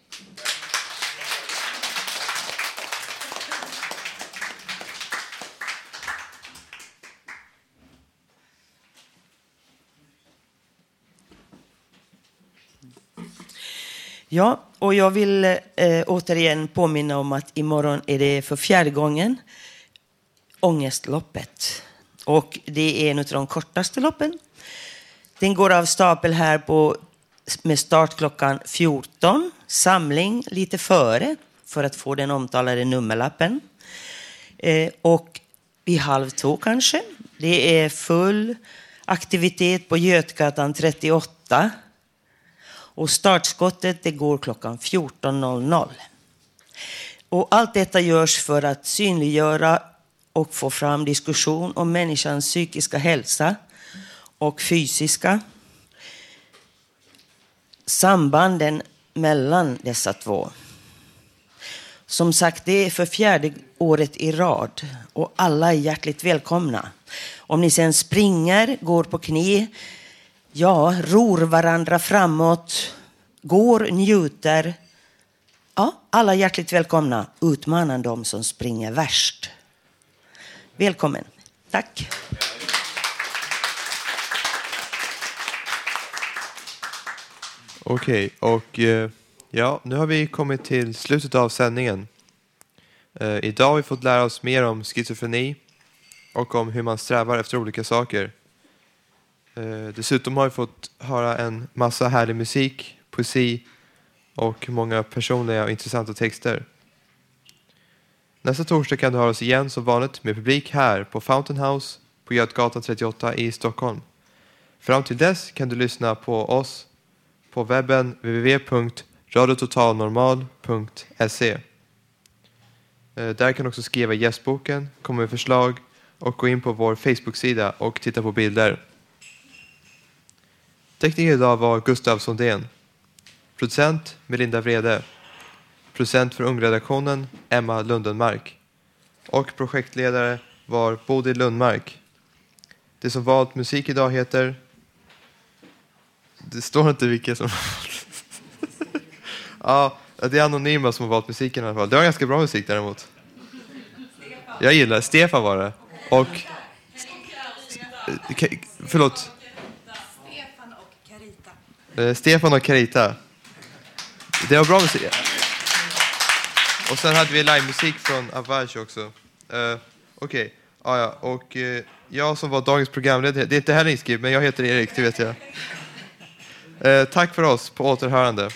Ja, och jag vill eh, återigen påminna om att imorgon är det för fjärde gången Ångestloppet. Och det är en av de kortaste loppen. Den går av stapel här på, med start klockan 14. Samling lite före för att få den omtalade nummerlappen. Eh, och vid halv två kanske. Det är full aktivitet på Götgatan 38. Och startskottet det går klockan 14.00. Och allt detta görs för att synliggöra och få fram diskussion om människans psykiska hälsa och fysiska. Sambanden mellan dessa två. Som sagt, det är för fjärde året i rad och alla är hjärtligt välkomna. Om ni sen springer, går på knä, ja, ror varandra framåt, går, njuter. Ja, alla hjärtligt välkomna. Utmana de som springer värst. Välkommen. Tack. Okej, och eh, ja, nu har vi kommit till slutet av sändningen. Eh, idag har vi fått lära oss mer om schizofreni och om hur man strävar efter olika saker. Eh, dessutom har vi fått höra en massa härlig musik, poesi och många personliga och intressanta texter. Nästa torsdag kan du höra oss igen som vanligt med publik här på Fountain House på Götgatan 38 i Stockholm. Fram till dess kan du lyssna på oss på webben www.radiototalnormal.se. Eh, där kan du också skriva i gästboken, komma med förslag och gå in på vår Facebook-sida och titta på bilder. Tekniker idag var Gustav Sondén. Producent Melinda Vrede. Producent för Ungredaktionen Emma Lundenmark. Och projektledare var Bodil Lundmark. Det som valt musik idag heter... Det står inte vilka som... ja, det är anonyma som har valt musiken i alla fall. Det var ganska bra musik däremot. Jag gillar Stefan var det. Och... Förlåt. Eh, Stefan och Carita. Det var bra musik. Och sen hade vi livemusik från Avage också. Uh, Okej, ah, ja. och eh, jag som var dagens programledare, det är inte heller inskrivet, men jag heter Erik, det vet jag. Uh, tack för oss, på återhörande.